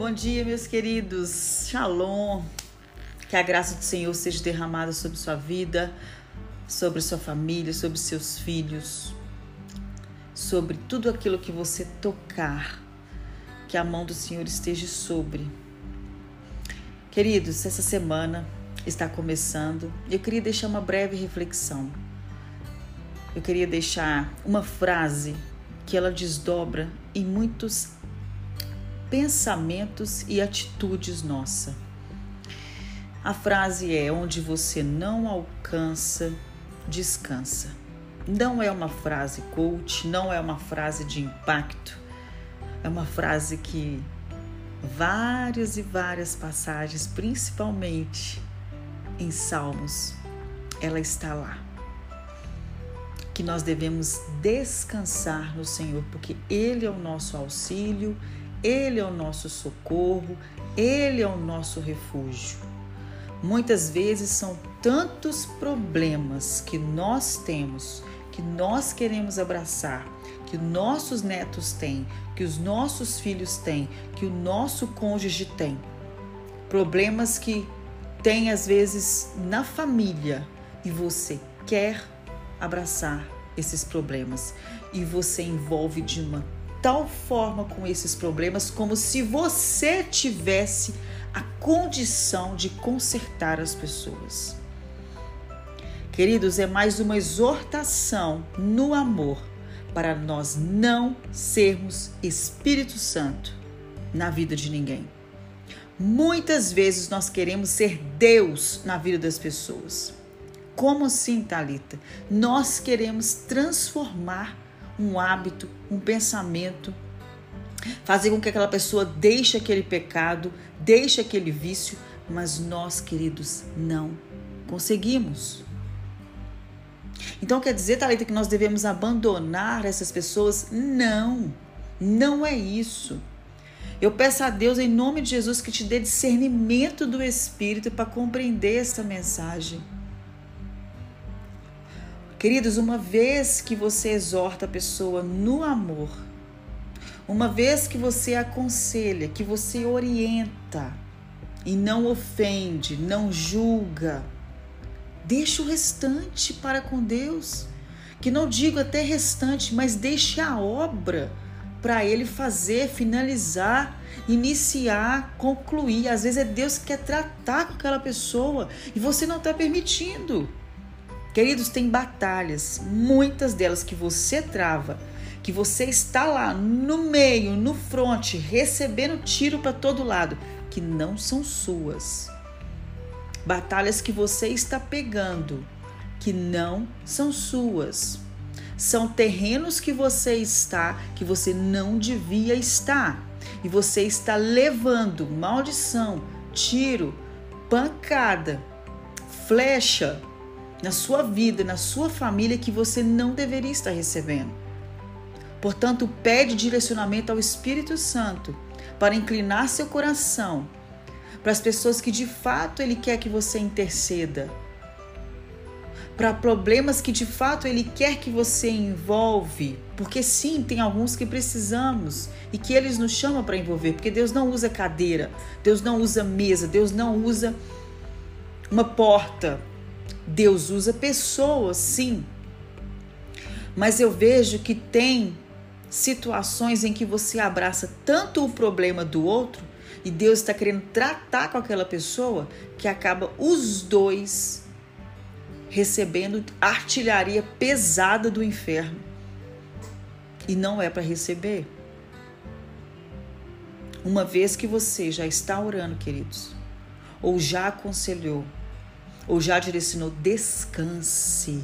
Bom dia, meus queridos. Shalom. Que a graça do Senhor seja derramada sobre sua vida, sobre sua família, sobre seus filhos, sobre tudo aquilo que você tocar. Que a mão do Senhor esteja sobre. Queridos, essa semana está começando eu queria deixar uma breve reflexão. Eu queria deixar uma frase que ela desdobra em muitos pensamentos e atitudes nossa. A frase é: onde você não alcança, descansa. Não é uma frase coach, não é uma frase de impacto, é uma frase que várias e várias passagens, principalmente em Salmos, ela está lá. Que nós devemos descansar no Senhor, porque Ele é o nosso auxílio, ele é o nosso socorro, Ele é o nosso refúgio. Muitas vezes são tantos problemas que nós temos, que nós queremos abraçar, que nossos netos têm, que os nossos filhos têm, que o nosso cônjuge tem. Problemas que tem às vezes na família e você quer abraçar esses problemas e você envolve de uma tal forma com esses problemas como se você tivesse a condição de consertar as pessoas. Queridos, é mais uma exortação no amor para nós não sermos Espírito Santo na vida de ninguém. Muitas vezes nós queremos ser Deus na vida das pessoas. Como assim, Talita? Nós queremos transformar um hábito, um pensamento, fazer com que aquela pessoa deixe aquele pecado, deixe aquele vício, mas nós, queridos, não conseguimos. Então quer dizer, Thalita, que nós devemos abandonar essas pessoas? Não, não é isso. Eu peço a Deus, em nome de Jesus, que te dê discernimento do Espírito para compreender essa mensagem. Queridos, uma vez que você exorta a pessoa no amor, uma vez que você aconselha, que você orienta e não ofende, não julga, deixa o restante para com Deus. Que não digo até restante, mas deixe a obra para ele fazer, finalizar, iniciar, concluir. Às vezes é Deus que quer tratar com aquela pessoa e você não está permitindo. Queridos, tem batalhas, muitas delas que você trava, que você está lá no meio, no fronte, recebendo tiro para todo lado, que não são suas. Batalhas que você está pegando, que não são suas. São terrenos que você está, que você não devia estar. E você está levando maldição, tiro, pancada, flecha, na sua vida, na sua família que você não deveria estar recebendo. Portanto, pede direcionamento ao Espírito Santo para inclinar seu coração para as pessoas que de fato ele quer que você interceda, para problemas que de fato ele quer que você envolve, porque sim, tem alguns que precisamos e que eles nos chamam para envolver, porque Deus não usa cadeira, Deus não usa mesa, Deus não usa uma porta, Deus usa pessoas, sim. Mas eu vejo que tem situações em que você abraça tanto o problema do outro e Deus está querendo tratar com aquela pessoa que acaba os dois recebendo artilharia pesada do inferno. E não é para receber. Uma vez que você já está orando, queridos, ou já aconselhou, ou já direcionou, descanse.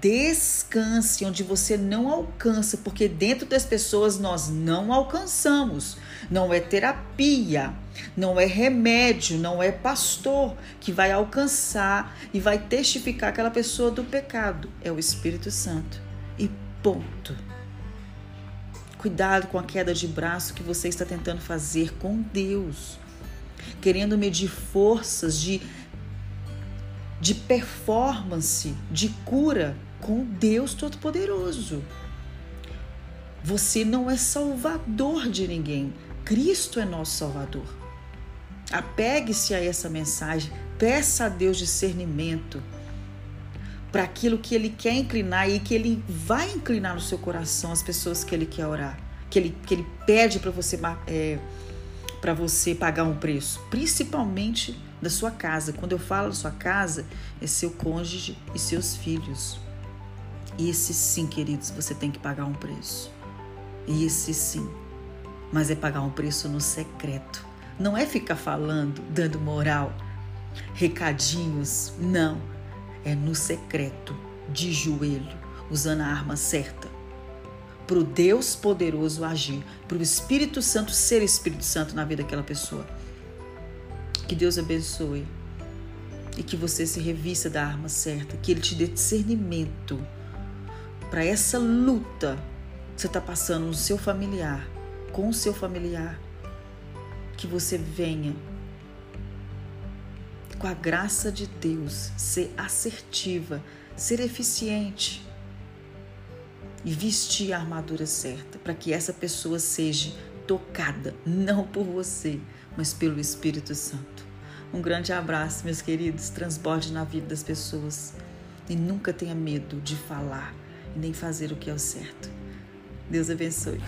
Descanse onde você não alcança, porque dentro das pessoas nós não alcançamos. Não é terapia, não é remédio, não é pastor que vai alcançar e vai testificar aquela pessoa do pecado. É o Espírito Santo. E ponto. Cuidado com a queda de braço que você está tentando fazer com Deus, querendo medir forças de de performance, de cura com Deus Todo-Poderoso. Você não é salvador de ninguém. Cristo é nosso Salvador. Apegue-se a essa mensagem, peça a Deus discernimento para aquilo que Ele quer inclinar e que Ele vai inclinar no seu coração as pessoas que Ele quer orar, que Ele, que ele pede para você, é, para você pagar um preço, principalmente da sua casa. Quando eu falo sua casa, é seu cônjuge e seus filhos. E esse sim, queridos, você tem que pagar um preço. E esse sim. Mas é pagar um preço no secreto. Não é ficar falando, dando moral, recadinhos. Não. É no secreto, de joelho, usando a arma certa. Para o Deus poderoso agir, para o Espírito Santo ser Espírito Santo na vida daquela pessoa. Que Deus abençoe e que você se revista da arma certa, que Ele te dê discernimento para essa luta que você está passando no seu familiar, com o seu familiar, que você venha com a graça de Deus ser assertiva, ser eficiente e vestir a armadura certa para que essa pessoa seja tocada, não por você, mas pelo Espírito Santo. Um grande abraço, meus queridos. Transborde na vida das pessoas e nunca tenha medo de falar nem fazer o que é o certo. Deus abençoe.